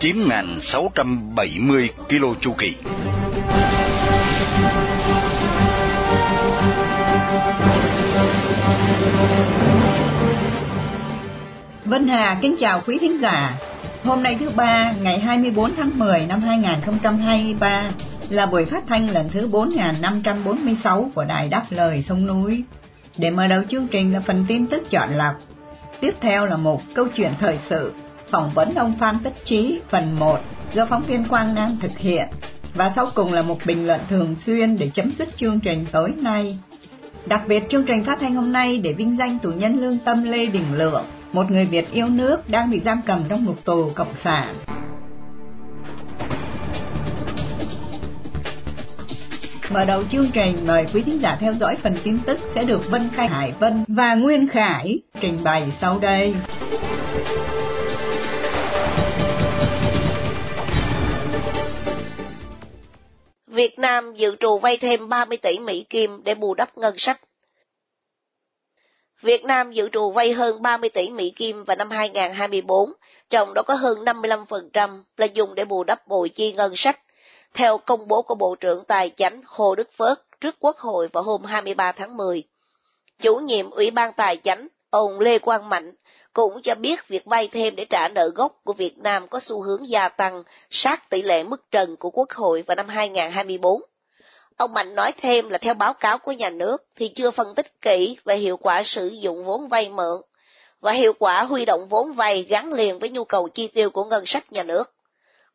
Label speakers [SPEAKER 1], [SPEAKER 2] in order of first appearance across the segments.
[SPEAKER 1] 9.670 km chu kỳ.
[SPEAKER 2] Vân Hà kính chào quý thính giả. Hôm nay thứ ba, ngày 24 tháng 10 năm 2023 là buổi phát thanh lần thứ 4546 của Đài Đáp Lời Sông Núi. Để mở đầu chương trình là phần tin tức chọn lọc. Tiếp theo là một câu chuyện thời sự, phỏng vấn ông Phan Tất Chí phần 1 do phóng viên Quang Nam thực hiện. Và sau cùng là một bình luận thường xuyên để chấm dứt chương trình tối nay. Đặc biệt chương trình phát thanh hôm nay để vinh danh tù nhân lương tâm Lê Đình Lượng, một người Việt yêu nước đang bị giam cầm trong ngục tù cộng sản. Mở đầu chương trình mời quý thính giả theo dõi phần tin tức sẽ được Vân Khai Hải Vân và Nguyên Khải trình bày sau đây.
[SPEAKER 3] Việt Nam dự trù vay thêm 30 tỷ Mỹ Kim để bù đắp ngân sách. Việt Nam dự trù vay hơn 30 tỷ Mỹ Kim vào năm 2024, trong đó có hơn 55% là dùng để bù đắp bồi chi ngân sách theo công bố của Bộ trưởng Tài chánh Hồ Đức Phước trước Quốc hội vào hôm 23 tháng 10. Chủ nhiệm Ủy ban Tài chánh, ông Lê Quang Mạnh, cũng cho biết việc vay thêm để trả nợ gốc của Việt Nam có xu hướng gia tăng sát tỷ lệ mức trần của Quốc hội vào năm 2024. Ông Mạnh nói thêm là theo báo cáo của nhà nước thì chưa phân tích kỹ về hiệu quả sử dụng vốn vay mượn và hiệu quả huy động vốn vay gắn liền với nhu cầu chi tiêu của ngân sách nhà nước.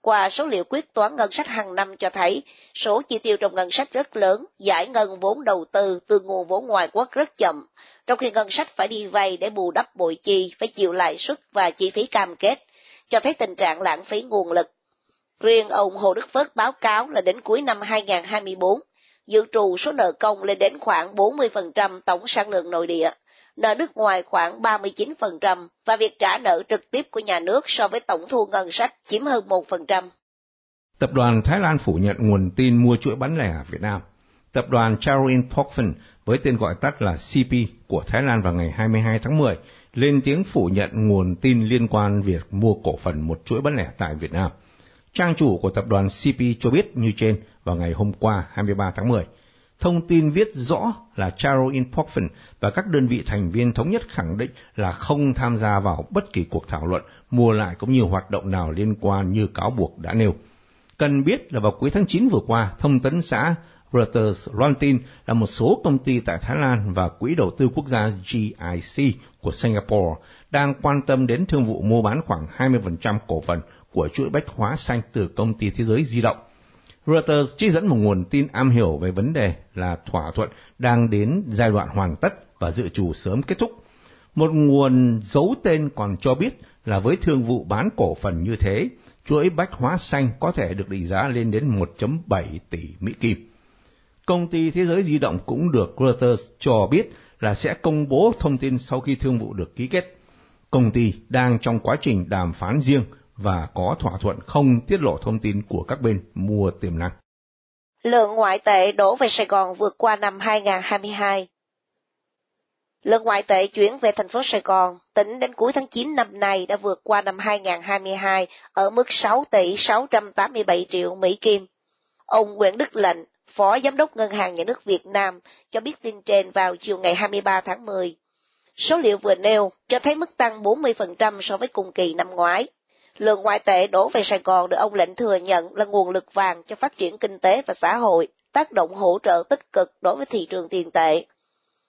[SPEAKER 3] Qua số liệu quyết toán ngân sách hàng năm cho thấy, số chi tiêu trong ngân sách rất lớn, giải ngân vốn đầu tư từ nguồn vốn ngoài quốc rất chậm, trong khi ngân sách phải đi vay để bù đắp bội chi, phải chịu lãi suất và chi phí cam kết, cho thấy tình trạng lãng phí nguồn lực. Riêng ông Hồ Đức Phước báo cáo là đến cuối năm 2024, dự trù số nợ công lên đến khoảng 40% tổng sản lượng nội địa, nợ nước ngoài khoảng 39% và việc trả nợ trực tiếp của nhà nước so với tổng thu ngân sách chiếm hơn 1%.
[SPEAKER 4] Tập đoàn Thái Lan phủ nhận nguồn tin mua chuỗi bán lẻ Việt Nam. Tập đoàn Charoen Pokphand với tên gọi tắt là CP của Thái Lan vào ngày 22 tháng 10 lên tiếng phủ nhận nguồn tin liên quan việc mua cổ phần một chuỗi bán lẻ tại Việt Nam. Trang chủ của tập đoàn CP cho biết như trên vào ngày hôm qua 23 tháng 10. Thông tin viết rõ là Charo Inpoffen và các đơn vị thành viên thống nhất khẳng định là không tham gia vào bất kỳ cuộc thảo luận mua lại cũng như hoạt động nào liên quan như cáo buộc đã nêu. Cần biết là vào cuối tháng 9 vừa qua, thông tấn xã Reuters loan tin là một số công ty tại Thái Lan và Quỹ đầu tư quốc gia GIC của Singapore đang quan tâm đến thương vụ mua bán khoảng 20% cổ phần của chuỗi bách hóa xanh từ công ty thế giới di động. Reuters trích dẫn một nguồn tin am hiểu về vấn đề là thỏa thuận đang đến giai đoạn hoàn tất và dự trù sớm kết thúc. Một nguồn giấu tên còn cho biết là với thương vụ bán cổ phần như thế, chuỗi bách hóa xanh có thể được định giá lên đến 1.7 tỷ Mỹ Kim. Công ty Thế giới di động cũng được Reuters cho biết là sẽ công bố thông tin sau khi thương vụ được ký kết. Công ty đang trong quá trình đàm phán riêng và có thỏa thuận không tiết lộ thông tin của các bên mua tiềm năng.
[SPEAKER 3] Lượng ngoại tệ đổ về Sài Gòn vượt qua năm 2022. Lượng ngoại tệ chuyển về thành phố Sài Gòn tính đến cuối tháng 9 năm nay đã vượt qua năm 2022 ở mức 6 tỷ 687 triệu Mỹ Kim. Ông Nguyễn Đức Lệnh, Phó Giám đốc Ngân hàng Nhà nước Việt Nam, cho biết tin trên vào chiều ngày 23 tháng 10. Số liệu vừa nêu cho thấy mức tăng 40% so với cùng kỳ năm ngoái. Lượng ngoại tệ đổ về Sài Gòn được ông lệnh thừa nhận là nguồn lực vàng cho phát triển kinh tế và xã hội, tác động hỗ trợ tích cực đối với thị trường tiền tệ.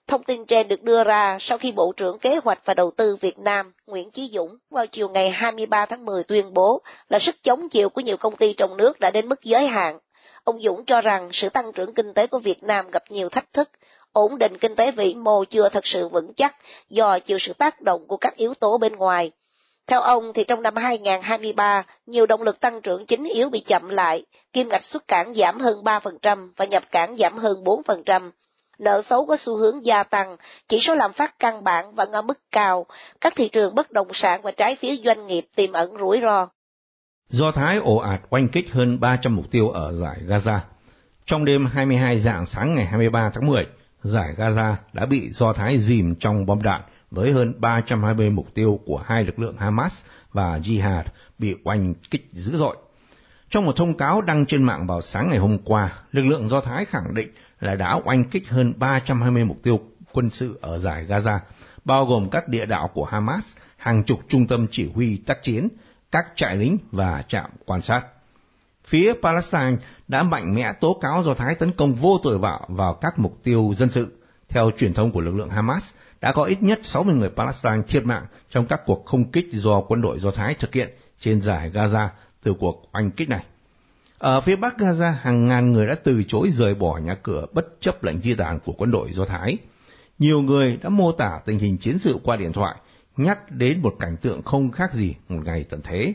[SPEAKER 3] Thông tin trên được đưa ra sau khi Bộ trưởng Kế hoạch và Đầu tư Việt Nam Nguyễn Chí Dũng vào chiều ngày 23 tháng 10 tuyên bố là sức chống chịu của nhiều công ty trong nước đã đến mức giới hạn. Ông Dũng cho rằng sự tăng trưởng kinh tế của Việt Nam gặp nhiều thách thức, ổn định kinh tế vĩ mô chưa thật sự vững chắc do chịu sự tác động của các yếu tố bên ngoài. Theo ông thì trong năm 2023, nhiều động lực tăng trưởng chính yếu bị chậm lại, kim ngạch xuất cảng giảm hơn 3% và nhập cảng giảm hơn 4%. Nợ xấu có xu hướng gia tăng, chỉ số lạm phát căn bản vẫn ở mức cao, các thị trường bất động sản và trái phiếu doanh nghiệp tiềm ẩn rủi ro.
[SPEAKER 4] Do Thái ồ ạt oanh kích hơn 300 mục tiêu ở giải Gaza. Trong đêm 22 dạng sáng ngày 23 tháng 10, giải Gaza đã bị Do Thái dìm trong bom đạn với hơn 320 mục tiêu của hai lực lượng Hamas và Jihad bị oanh kích dữ dội. Trong một thông cáo đăng trên mạng vào sáng ngày hôm qua, lực lượng Do Thái khẳng định là đã oanh kích hơn 320 mục tiêu quân sự ở giải Gaza, bao gồm các địa đạo của Hamas, hàng chục trung tâm chỉ huy tác chiến, các trại lính và trạm quan sát. Phía Palestine đã mạnh mẽ tố cáo Do Thái tấn công vô tội vạ vào các mục tiêu dân sự. Theo truyền thông của lực lượng Hamas, đã có ít nhất 60 người Palestine thiệt mạng trong các cuộc không kích do quân đội Do Thái thực hiện trên giải Gaza từ cuộc oanh kích này. Ở phía bắc Gaza, hàng ngàn người đã từ chối rời bỏ nhà cửa bất chấp lệnh di tản của quân đội Do Thái. Nhiều người đã mô tả tình hình chiến sự qua điện thoại, nhắc đến một cảnh tượng không khác gì một ngày tận thế.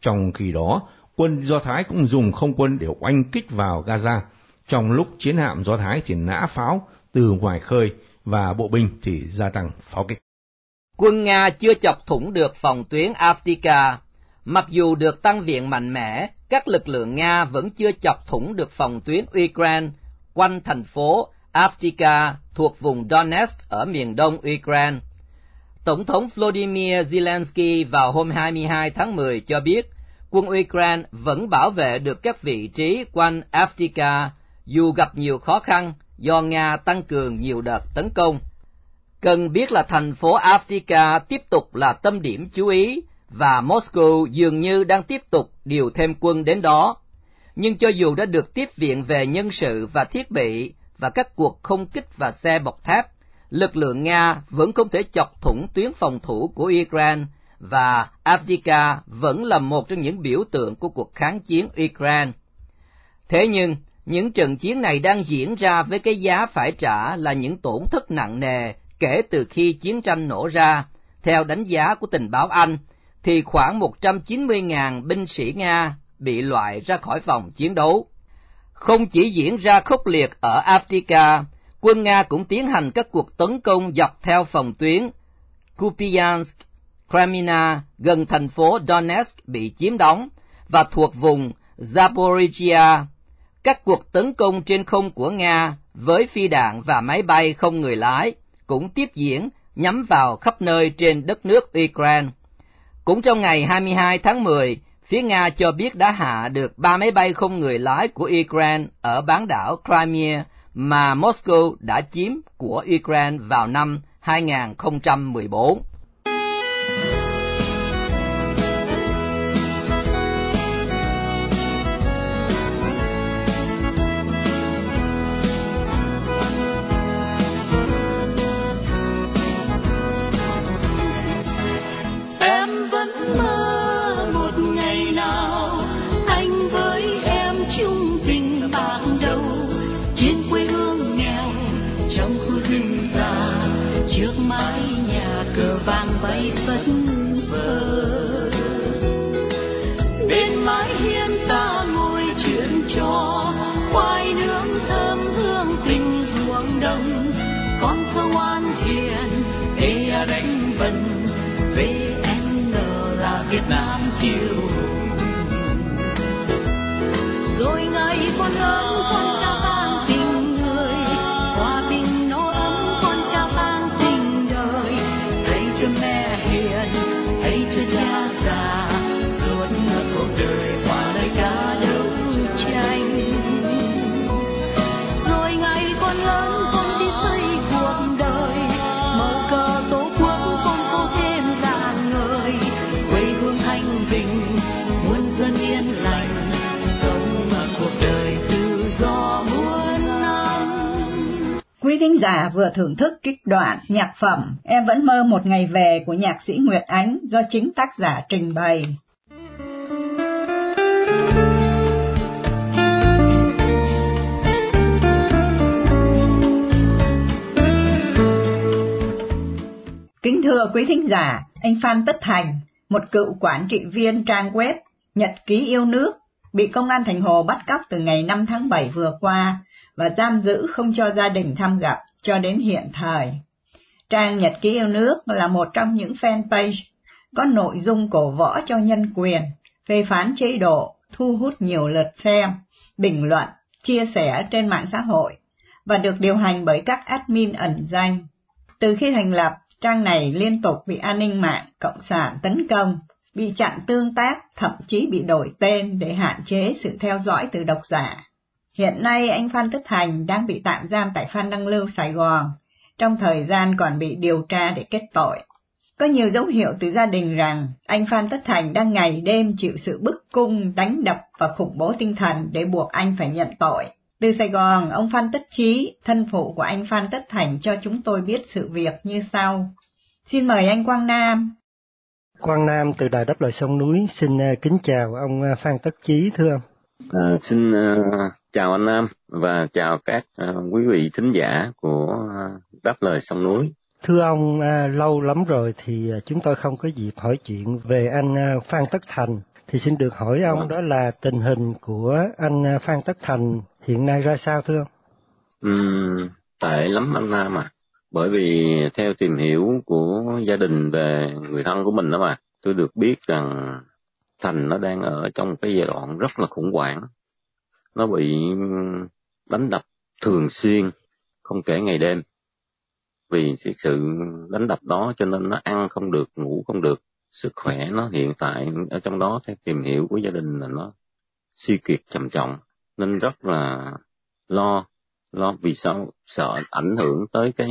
[SPEAKER 4] Trong khi đó, quân Do Thái cũng dùng không quân để oanh kích vào Gaza, trong lúc chiến hạm Do Thái thì nã pháo từ ngoài khơi và bộ binh thì gia tăng pháo kích.
[SPEAKER 5] Quân Nga chưa chọc thủng được phòng tuyến Avdiivka. Mặc dù được tăng viện mạnh mẽ, các lực lượng Nga vẫn chưa chọc thủng được phòng tuyến Ukraine quanh thành phố Avdiivka thuộc vùng Donetsk ở miền đông Ukraine. Tổng thống Vladimir Zelensky vào hôm 22 tháng 10 cho biết quân Ukraine vẫn bảo vệ được các vị trí quanh Avdiivka dù gặp nhiều khó khăn do Nga tăng cường nhiều đợt tấn công. Cần biết là thành phố Avdiivka tiếp tục là tâm điểm chú ý và Moscow dường như đang tiếp tục điều thêm quân đến đó. Nhưng cho dù đã được tiếp viện về nhân sự và thiết bị và các cuộc không kích và xe bọc thép, lực lượng Nga vẫn không thể chọc thủng tuyến phòng thủ của Ukraine và Avdiivka vẫn là một trong những biểu tượng của cuộc kháng chiến Ukraine. Thế nhưng, những trận chiến này đang diễn ra với cái giá phải trả là những tổn thất nặng nề kể từ khi chiến tranh nổ ra. Theo đánh giá của tình báo Anh, thì khoảng 190.000 binh sĩ Nga bị loại ra khỏi vòng chiến đấu. Không chỉ diễn ra khốc liệt ở Africa, quân Nga cũng tiến hành các cuộc tấn công dọc theo phòng tuyến Kupiansk, Kremina gần thành phố Donetsk bị chiếm đóng và thuộc vùng Zaporizhia các cuộc tấn công trên không của Nga với phi đạn và máy bay không người lái cũng tiếp diễn nhắm vào khắp nơi trên đất nước Ukraine. Cũng trong ngày 22 tháng 10, phía Nga cho biết đã hạ được ba máy bay không người lái của Ukraine ở bán đảo Crimea mà Moscow đã chiếm của Ukraine vào năm 2014.
[SPEAKER 2] Thính giả vừa thưởng thức trích đoạn nhạc phẩm Em vẫn mơ một ngày về của nhạc sĩ Nguyệt Ánh do chính tác giả trình bày. Kính thưa quý thính giả, anh Phan Tất Thành, một cựu quản trị viên trang web Nhật ký yêu nước, bị công an thành Hồ bắt cóc từ ngày 5 tháng 7 vừa qua và giam giữ không cho gia đình thăm gặp cho đến hiện thời. Trang Nhật ký yêu nước là một trong những fanpage có nội dung cổ võ cho nhân quyền, phê phán chế độ, thu hút nhiều lượt xem, bình luận, chia sẻ trên mạng xã hội và được điều hành bởi các admin ẩn danh. Từ khi thành lập, trang này liên tục bị an ninh mạng cộng sản tấn công, bị chặn tương tác, thậm chí bị đổi tên để hạn chế sự theo dõi từ độc giả. Hiện nay anh Phan Tất Thành đang bị tạm giam tại Phan Đăng Lưu, Sài Gòn, trong thời gian còn bị điều tra để kết tội. Có nhiều dấu hiệu từ gia đình rằng anh Phan Tất Thành đang ngày đêm chịu sự bức cung, đánh đập và khủng bố tinh thần để buộc anh phải nhận tội. Từ Sài Gòn, ông Phan Tất Chí, thân phụ của anh Phan Tất Thành cho chúng tôi biết sự việc như sau. Xin mời anh Quang Nam.
[SPEAKER 6] Quang Nam từ Đài Đáp Lời Sông Núi xin à, kính chào ông à, Phan Tất Chí thưa ông.
[SPEAKER 7] À, xin uh, chào anh Nam và chào các uh, quý vị thính giả của uh, Đáp Lời Sông Núi.
[SPEAKER 6] Thưa ông, à, lâu lắm rồi thì chúng tôi không có dịp hỏi chuyện về anh Phan Tất Thành. Thì xin được hỏi ông vâng. đó là tình hình của anh Phan Tất Thành hiện nay ra sao thưa ông?
[SPEAKER 7] Uhm, tệ lắm anh Nam à. Bởi vì theo tìm hiểu của gia đình về người thân của mình đó mà, tôi được biết rằng Thành nó đang ở trong cái giai đoạn rất là khủng hoảng. Nó bị đánh đập thường xuyên, không kể ngày đêm. Vì sự đánh đập đó cho nên nó ăn không được, ngủ không được. Sức khỏe nó hiện tại ở trong đó theo tìm hiểu của gia đình là nó suy kiệt trầm trọng. Nên rất là lo, lo vì sao sợ ảnh hưởng tới cái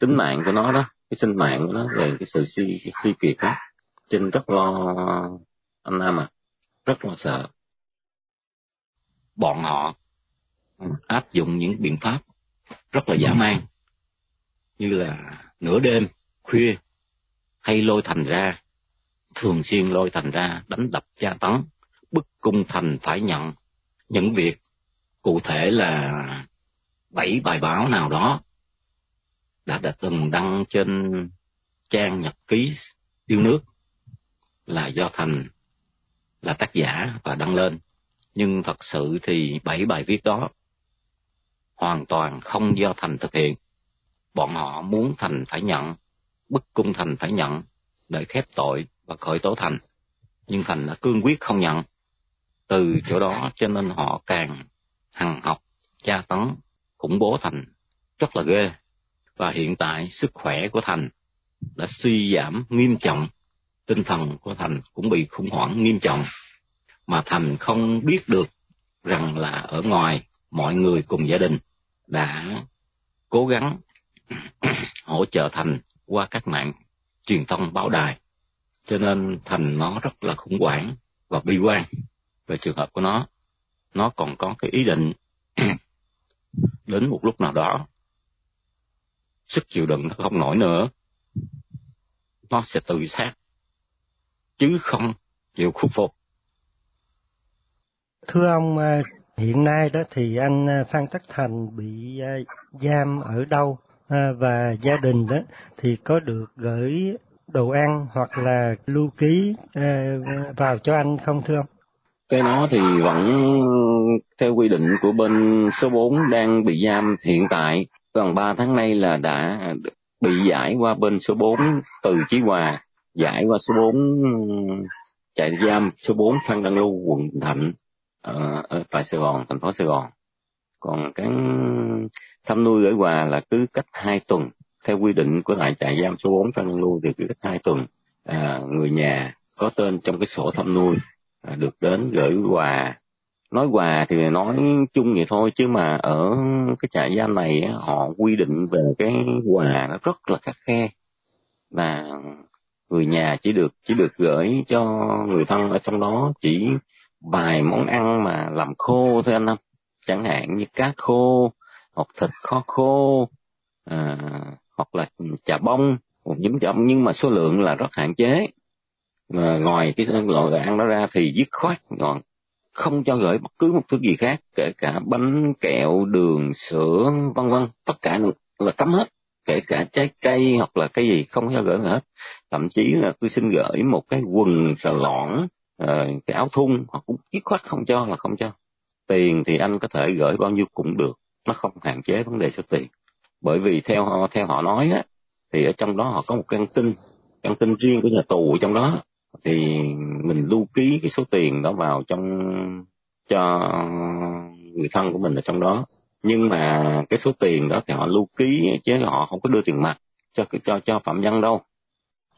[SPEAKER 7] tính mạng của nó đó, cái sinh mạng của nó về cái sự suy, suy kiệt đó. Trên rất lo anh Nam à, rất là sợ. Bọn họ áp dụng những biện pháp rất là dã man, như là nửa đêm, khuya, hay lôi thành ra, thường xuyên lôi thành ra đánh đập tra tấn, bức cung thành phải nhận những việc cụ thể là bảy bài báo nào đó đã đã từng đăng trên trang nhật ký yêu nước là do thành là tác giả và đăng lên. Nhưng thật sự thì bảy bài viết đó hoàn toàn không do Thành thực hiện. Bọn họ muốn Thành phải nhận, bức cung Thành phải nhận để khép tội và khởi tố Thành. Nhưng Thành đã cương quyết không nhận. Từ chỗ đó cho nên họ càng hằng học, tra tấn, khủng bố Thành rất là ghê. Và hiện tại sức khỏe của Thành đã suy giảm nghiêm trọng tinh thần của Thành cũng bị khủng hoảng nghiêm trọng, mà Thành không biết được rằng là ở ngoài mọi người cùng gia đình đã cố gắng hỗ trợ Thành qua các mạng truyền thông báo đài, cho nên Thành nó rất là khủng hoảng và bi quan về trường hợp của nó. Nó còn có cái ý định đến một lúc nào đó sức chịu đựng nó không nổi nữa. Nó sẽ tự sát chứ không chịu khuất phục.
[SPEAKER 6] Thưa ông, à, hiện nay đó thì anh à, Phan Tất Thành bị à, giam ở đâu và gia đình đó thì có được gửi đồ ăn hoặc là lưu ký vào cho anh không thưa ông?
[SPEAKER 7] Cái đó thì vẫn theo quy định của bên số 4 đang bị giam hiện tại gần 3 tháng nay là đã bị giải qua bên số 4 từ Chí Hòa giải qua số 4 trại giam số 4 Phan Đăng Lưu quận Bình Thạnh ở, ở tại Sài Gòn thành phố Sài Gòn. Còn cái thăm nuôi gửi quà là cứ cách 2 tuần. Theo quy định của lại trại giam số 4 Phan Đăng Lưu thì cứ cách 2 tuần. À, người nhà có tên trong cái sổ thăm nuôi à, được đến gửi quà. Nói quà thì nói chung vậy thôi chứ mà ở cái trại giam này họ quy định về cái quà nó rất là khắc khe. Và người nhà chỉ được chỉ được gửi cho người thân ở trong đó chỉ vài món ăn mà làm khô thôi anh em chẳng hạn như cá khô hoặc thịt kho khô à, hoặc là chà bông một nhúm bông nhưng mà số lượng là rất hạn chế. Mà ngoài cái loại ăn đó ra thì dứt khoát còn không cho gửi bất cứ một thứ gì khác kể cả bánh kẹo đường sữa vân vân tất cả là cấm hết kể cả trái cây hoặc là cái gì không cho gửi hết. Thậm chí là tôi xin gửi một cái quần sờ lõn uh, cái áo thun họ cũng dứt khoát không cho là không cho. Tiền thì anh có thể gửi bao nhiêu cũng được nó không hạn chế vấn đề số tiền. Bởi vì theo họ theo họ nói á thì ở trong đó họ có một căn tin căn tin riêng của nhà tù ở trong đó thì mình lưu ký cái số tiền đó vào trong cho người thân của mình ở trong đó nhưng mà cái số tiền đó thì họ lưu ký chứ họ không có đưa tiền mặt cho cho cho phạm nhân đâu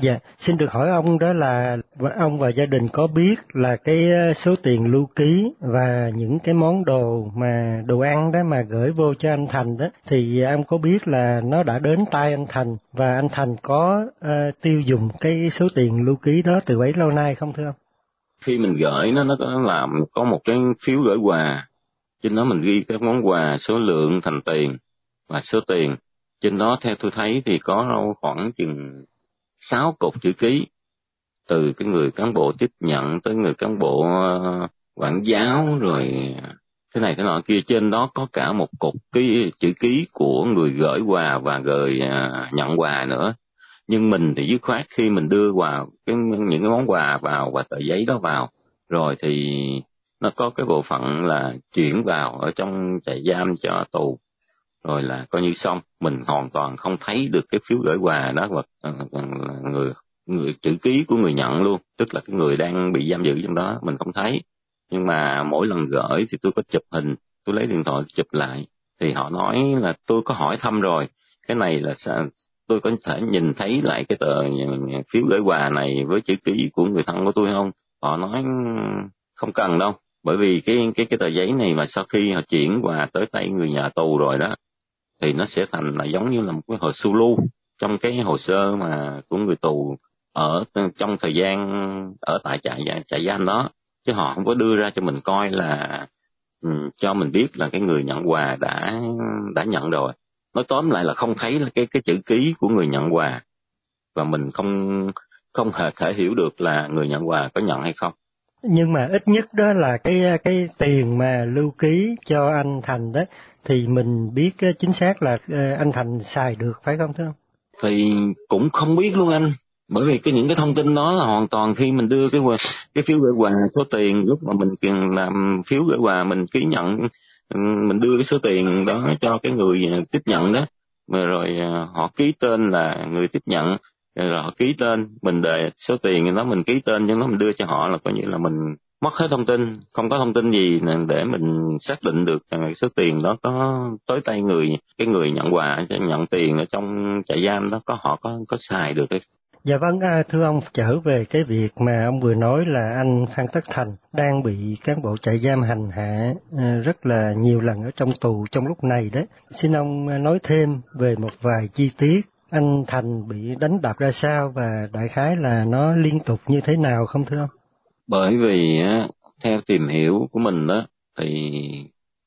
[SPEAKER 6] Dạ, xin được hỏi ông đó là ông và gia đình có biết là cái ờ, số tiền lưu ký và những cái món đồ mà đồ ăn đó mà gửi vô cho anh Thành đó thì ông có biết là nó đã đến tay anh Thành và anh Thành có uh, tiêu dùng cái số tiền lưu ký đó từ bấy lâu nay không thưa ông?
[SPEAKER 7] Khi mình gửi nó nó có làm có một cái phiếu gửi quà trên đó mình ghi các món quà số lượng thành tiền và số tiền. Trên đó theo tôi thấy thì có khoảng chừng sáu cột chữ ký từ cái người cán bộ tiếp nhận tới người cán bộ ờ, quản giáo rồi thế này thế nọ kia. Trên đó có cả một cột ký, chữ ký của người gửi quà và người ờ, nhận quà nữa. Nhưng mình thì dứt khoát khi mình đưa quà, cái những cái món quà vào và tờ giấy đó vào. Rồi thì nó có cái bộ phận là chuyển vào ở trong trại giam cho tù, rồi là coi như xong. Mình hoàn toàn không thấy được cái phiếu gửi quà đó hoặc ờ, người người chữ ký của người nhận luôn. Tức là cái người đang bị giam giữ trong đó, mình không thấy. Nhưng mà mỗi lần gửi thì tôi có chụp hình, tôi lấy điện thoại chụp lại. Thì họ nói là tôi có hỏi thăm rồi. Cái này là sao tôi có thể nhìn thấy lại cái tờ phiếu gửi quà này với chữ ký của người thân của tôi không? Họ nói không cần đâu bởi vì cái cái cái tờ giấy này mà sau khi họ chuyển qua tới tay người nhà tù rồi đó thì nó sẽ thành là giống như là một cái hồ sơ lưu trong cái hồ sơ mà của người tù ở trong thời gian ở tại trại trại giam đó. Chứ họ không có đưa ra cho mình coi là um, cho mình biết là cái người nhận quà đã đã nhận rồi. Nói tóm lại là không thấy là cái cái chữ ký của người nhận quà. Và mình không không hề thể hiểu được là người nhận quà có nhận hay không
[SPEAKER 6] nhưng mà ít nhất đó là cái cái tiền mà lưu ký cho anh Thành đó thì mình biết ờ, chính xác là ờ, anh Thành xài được phải không thưa ông?
[SPEAKER 7] Thì cũng không biết luôn anh, bởi vì cái những cái thông tin đó là hoàn toàn khi mình đưa cái cái phiếu gửi quà số tiền lúc mà mình làm phiếu gửi quà mình ký nhận ừ, mình đưa cái số tiền đó cho cái người à, tiếp nhận đó rồi à, họ ký tên là người tiếp nhận rồi họ ký tên mình đề số tiền đó mình ký tên nhưng nó mình đưa cho họ là coi như là mình mất hết thông tin không có thông tin gì để mình xác định được rằng số tiền đó có tới tay người cái người nhận quà nhận tiền ở trong trại giam đó có họ có có xài được hay
[SPEAKER 6] Dạ vâng, à, thưa ông trở về cái việc mà ông vừa nói là anh Phan Tất Thành đang bị cán bộ trại giam hành hạ à, rất là nhiều lần ở trong tù trong lúc này đấy. Xin ông à, nói thêm về một vài chi tiết anh Thành bị đánh đập ra sao và đại khái là nó liên tục như thế nào không thưa ông?
[SPEAKER 7] Bởi vì theo tìm hiểu của mình đó thì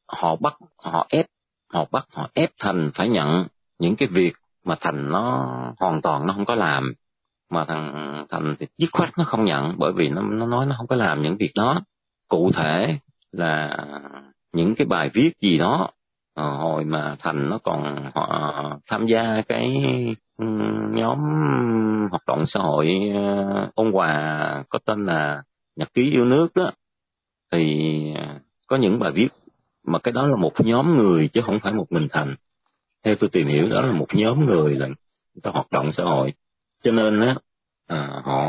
[SPEAKER 7] họ bắt, họ ép, họ bắt, họ ép Thành phải nhận những cái việc mà Thành nó hoàn toàn nó không có làm mà thằng Thành thì dứt khoát nó không nhận bởi vì nó nó nói nó không có làm những việc đó cụ thể là những cái bài viết gì đó à, hồi mà thành nó còn họ tham gia cái ừ, nhóm hoạt động xã hội ờ, ôn hòa có tên là nhật ký yêu nước đó thì có những bài viết mà cái đó là một nhóm người chứ không phải một mình thành. Theo tôi tìm hiểu đó là một nhóm người là người ta hoạt động xã hội. Cho nên á à, họ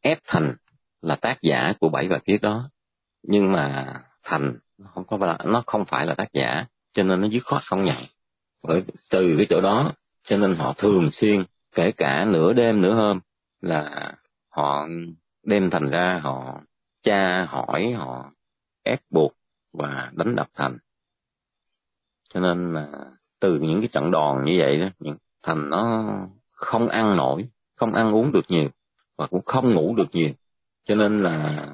[SPEAKER 7] ép thành là tác giả của bảy bài viết đó. Nhưng mà thành không có nó không phải là tác giả cho nên nó dứt khoát không nhận. Bởi từ cái chỗ đó, cho nên họ thường xuyên, kể cả nửa đêm nửa hôm, là họ đem thành ra, họ tra, hỏi, họ ép buộc và đánh đập thành. Cho nên là từ những cái trận đòn như vậy đó thành nó không ăn nổi, không ăn uống được nhiều và cũng không ngủ được nhiều. Cho nên là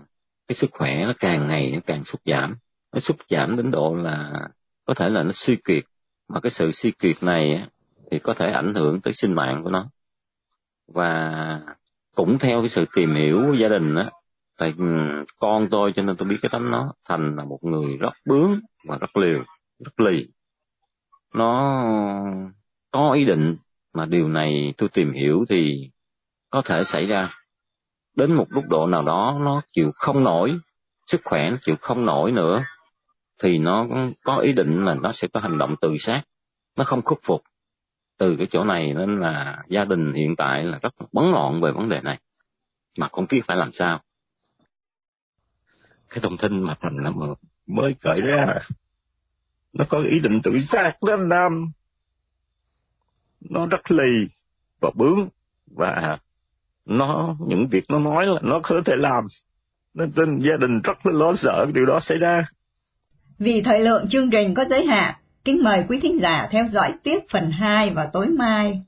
[SPEAKER 7] cái sức khỏe nó càng ngày nó càng sụt giảm. Nó sụt giảm đến độ là có thể là nó suy kiệt, mà cái sự suy kiệt này thì có thể ảnh hưởng tới sinh mạng của nó. Và cũng theo cái sự tìm hiểu của gia đình á, tại ừ, con tôi cho nên tôi biết cái tánh nó thành là một người rất bướng và rất liều, rất lì. Nó có ý định mà điều này tôi tìm hiểu thì có thể xảy ra. Đến một mức độ nào đó nó chịu không nổi, sức khỏe nó chịu không nổi nữa thì nó có ý định là nó sẽ có hành động tự sát. Nó không khuất phục. Từ cái chỗ này nên là gia đình hiện tại là rất bấn loạn về vấn đề này. Mà không biết phải làm sao. Cái thông tin mà thành là mới cởi ra, nó có ý định tự sát đó anh Nam. Nó rất lì và bướng và nó, những việc nó nói là nó có thể làm. Nên gia đình rất là lo sợ điều đó xảy ra
[SPEAKER 2] vì thời lượng chương trình có giới hạn, kính mời quý thính giả theo dõi tiếp phần 2 vào tối mai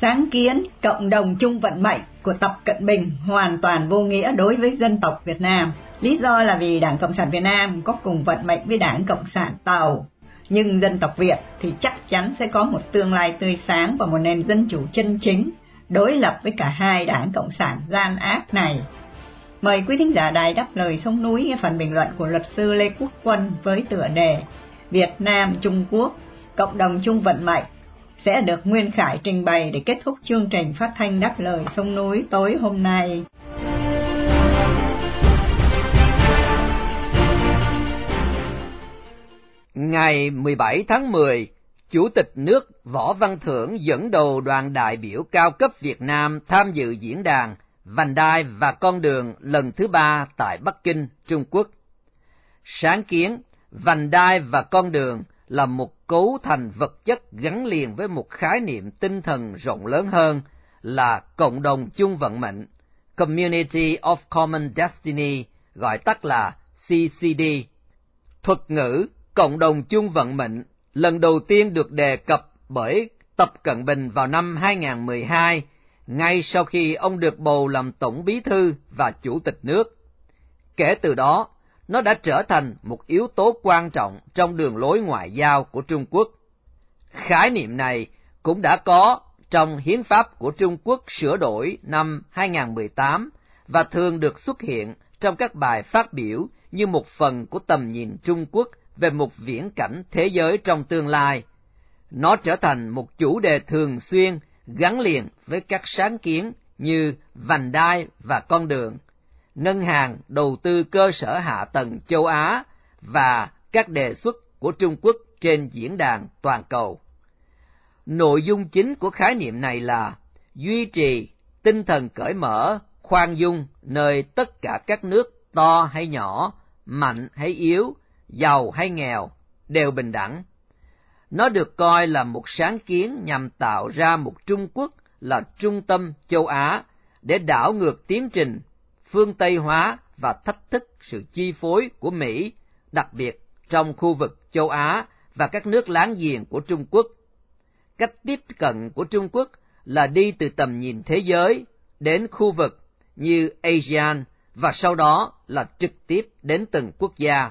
[SPEAKER 2] sáng kiến cộng đồng chung vận mệnh của Tập Cận Bình hoàn toàn vô nghĩa đối với dân tộc Việt Nam. Lý do là vì Đảng Cộng sản Việt Nam có cùng vận mệnh với Đảng Cộng sản Tàu. Nhưng dân tộc Việt thì chắc chắn sẽ có một tương lai tươi sáng và một nền dân chủ chân chính, đối lập với cả hai đảng Cộng sản gian ác này. Mời quý thính giả đài đáp lời sông núi nghe phần bình luận của luật sư Lê Quốc Quân với tựa đề Việt Nam Trung Quốc, cộng đồng chung vận mệnh sẽ được Nguyên Khải trình bày để kết thúc chương trình phát thanh đáp lời sông núi tối hôm nay.
[SPEAKER 5] Ngày 17 tháng 10, Chủ tịch nước Võ Văn Thưởng dẫn đầu đoàn đại biểu cao cấp Việt Nam tham dự diễn đàn Vành đai và con đường lần thứ ba tại Bắc Kinh, Trung Quốc. Sáng kiến Vành đai và con đường là một cấu thành vật chất gắn liền với một khái niệm tinh thần rộng lớn hơn là cộng đồng chung vận mệnh, Community of Common Destiny, gọi tắt là CCD. Thuật ngữ cộng đồng chung vận mệnh lần đầu tiên được đề cập bởi Tập Cận Bình vào năm 2012, ngay sau khi ông được bầu làm Tổng Bí Thư và Chủ tịch nước. Kể từ đó, nó đã trở thành một yếu tố quan trọng trong đường lối ngoại giao của Trung Quốc. Khái niệm này cũng đã có trong hiến pháp của Trung Quốc sửa đổi năm 2018 và thường được xuất hiện trong các bài phát biểu như một phần của tầm nhìn Trung Quốc về một viễn cảnh thế giới trong tương lai. Nó trở thành một chủ đề thường xuyên gắn liền với các sáng kiến như vành đai và con đường ngân hàng đầu tư cơ sở hạ tầng châu Á và các đề xuất của Trung Quốc trên diễn đàn toàn cầu. Nội dung chính của khái niệm này là duy trì tinh thần cởi mở, khoan dung nơi tất cả các nước to hay nhỏ, mạnh hay yếu, giàu hay nghèo đều bình đẳng. Nó được coi là một sáng kiến nhằm tạo ra một Trung Quốc là trung tâm châu Á để đảo ngược tiến trình phương Tây hóa và thách thức sự chi phối của Mỹ, đặc biệt trong khu vực châu Á và các nước láng giềng của Trung Quốc. Cách tiếp cận của Trung Quốc là đi từ tầm nhìn thế giới đến khu vực như ASEAN và sau đó là trực tiếp đến từng quốc gia.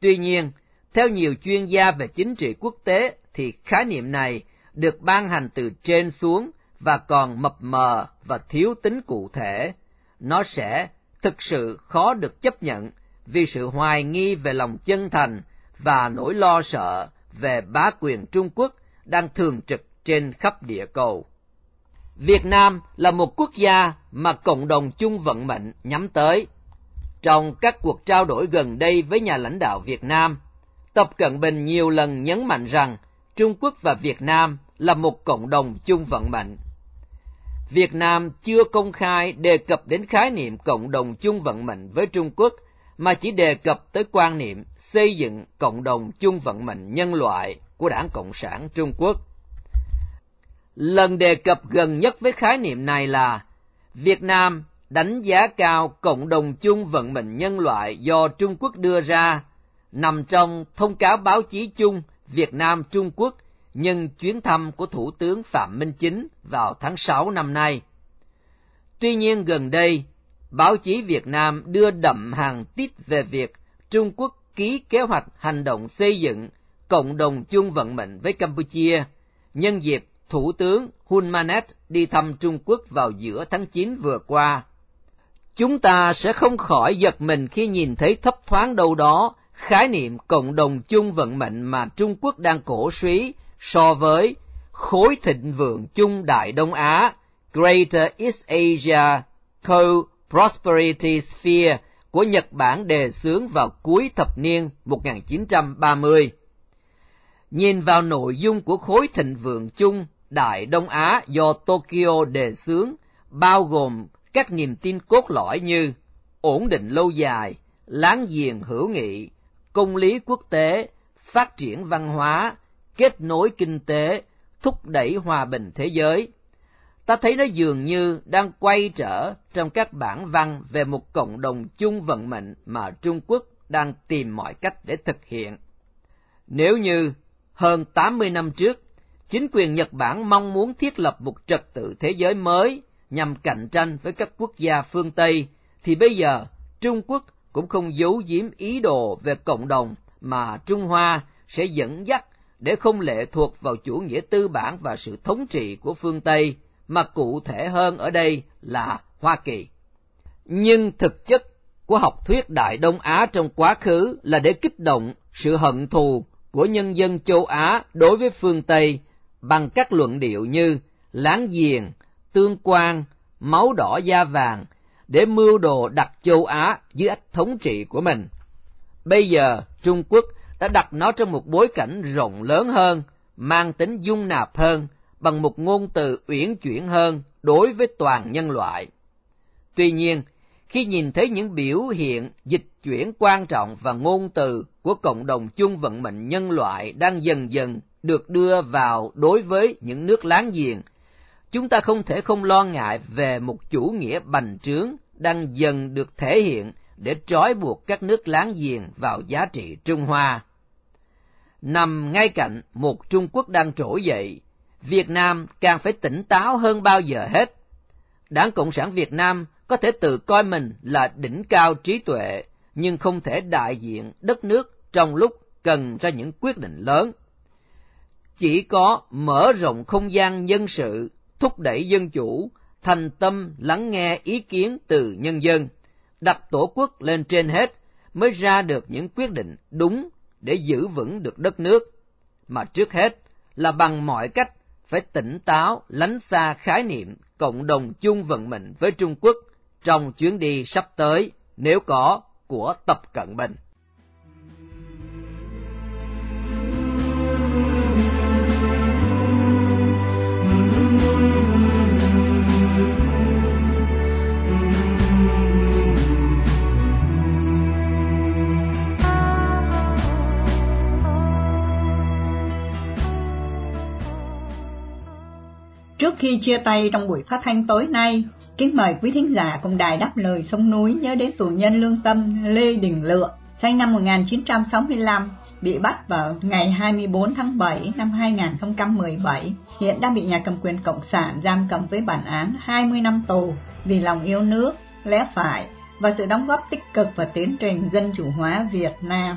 [SPEAKER 5] Tuy nhiên, theo nhiều chuyên gia về chính trị quốc tế thì khái niệm này được ban hành từ trên xuống và còn mập mờ và thiếu tính cụ thể nó sẽ thực sự khó được chấp nhận vì sự hoài nghi về lòng chân thành và nỗi lo sợ về bá quyền Trung Quốc đang thường trực trên khắp địa cầu. Việt Nam là một quốc gia mà cộng đồng chung vận mệnh nhắm tới. Trong các cuộc trao đổi gần đây với nhà lãnh đạo Việt Nam, Tập Cận Bình nhiều lần nhấn mạnh rằng Trung Quốc và Việt Nam là một cộng đồng chung vận mệnh. Việt Nam chưa công khai đề cập đến khái niệm cộng đồng chung vận mệnh với Trung Quốc, mà chỉ đề cập tới quan niệm xây dựng cộng đồng chung vận mệnh nhân loại của Đảng Cộng sản Trung Quốc. Lần đề cập gần nhất với khái niệm này là Việt Nam đánh giá cao cộng đồng chung vận mệnh nhân loại do Trung Quốc đưa ra, nằm trong thông cáo báo chí chung Việt Nam Trung Quốc nhân chuyến thăm của Thủ tướng Phạm Minh Chính vào tháng 6 năm nay. Tuy nhiên gần đây, báo chí Việt Nam đưa đậm hàng tít về việc Trung Quốc ký kế hoạch hành động xây dựng cộng đồng chung vận mệnh với Campuchia, nhân dịp Thủ tướng Hun Manet đi thăm Trung Quốc vào giữa tháng 9 vừa qua. Chúng ta sẽ không khỏi giật mình khi nhìn thấy thấp thoáng đâu đó khái niệm cộng đồng chung vận mệnh mà Trung Quốc đang cổ suý so với khối thịnh vượng chung Đại Đông Á, Greater East Asia Co-Prosperity Sphere của Nhật Bản đề xướng vào cuối thập niên 1930. Nhìn vào nội dung của khối thịnh vượng chung Đại Đông Á do Tokyo đề xướng, bao gồm các niềm tin cốt lõi như ổn định lâu dài, láng giềng hữu nghị, công lý quốc tế, phát triển văn hóa, kết nối kinh tế, thúc đẩy hòa bình thế giới. Ta thấy nó dường như đang quay trở trong các bản văn về một cộng đồng chung vận mệnh mà Trung Quốc đang tìm mọi cách để thực hiện. Nếu như hơn 80 năm trước, chính quyền Nhật Bản mong muốn thiết lập một trật tự thế giới mới nhằm cạnh tranh với các quốc gia phương Tây, thì bây giờ Trung Quốc cũng không giấu giếm ý đồ về cộng đồng mà Trung Hoa sẽ dẫn dắt để không lệ thuộc vào chủ nghĩa tư bản và sự thống trị của phương Tây, mà cụ thể hơn ở đây là Hoa Kỳ. Nhưng thực chất của học thuyết Đại Đông Á trong quá khứ là để kích động sự hận thù của nhân dân châu Á đối với phương Tây bằng các luận điệu như láng giềng, tương quan, máu đỏ da vàng để mưu đồ đặt châu Á dưới ách thống trị của mình. Bây giờ Trung Quốc đã đặt nó trong một bối cảnh rộng lớn hơn, mang tính dung nạp hơn, bằng một ngôn từ uyển chuyển hơn đối với toàn nhân loại. Tuy nhiên, khi nhìn thấy những biểu hiện dịch chuyển quan trọng và ngôn từ của cộng đồng chung vận mệnh nhân loại đang dần dần được đưa vào đối với những nước láng giềng, chúng ta không thể không lo ngại về một chủ nghĩa bành trướng đang dần được thể hiện để trói buộc các nước láng giềng vào giá trị Trung Hoa. Nằm ngay cạnh một Trung Quốc đang trỗi dậy, Việt Nam càng phải tỉnh táo hơn bao giờ hết. Đảng Cộng sản Việt Nam có thể tự coi mình là đỉnh cao trí tuệ, nhưng không thể đại diện đất nước trong lúc cần ra những quyết định lớn. Chỉ có mở rộng không gian nhân sự, thúc đẩy dân chủ, thành tâm lắng nghe ý kiến từ nhân dân, đặt tổ quốc lên trên hết mới ra được những quyết định đúng để giữ vững được đất nước, mà trước hết là bằng mọi cách phải tỉnh táo lánh xa khái niệm cộng đồng chung vận mệnh với Trung Quốc trong chuyến đi sắp tới nếu có của Tập Cận Bình.
[SPEAKER 2] Khi chia tay trong buổi phát thanh tối nay, kính mời quý thính giả cùng đài đáp lời sông núi nhớ đến tù nhân lương tâm Lê Đình Lượng, sinh năm 1965, bị bắt vào ngày 24 tháng 7 năm 2017, hiện đang bị nhà cầm quyền Cộng sản giam cầm với bản án 20 năm tù vì lòng yêu nước, lẽ phải và sự đóng góp tích cực vào tiến trình dân chủ hóa Việt Nam.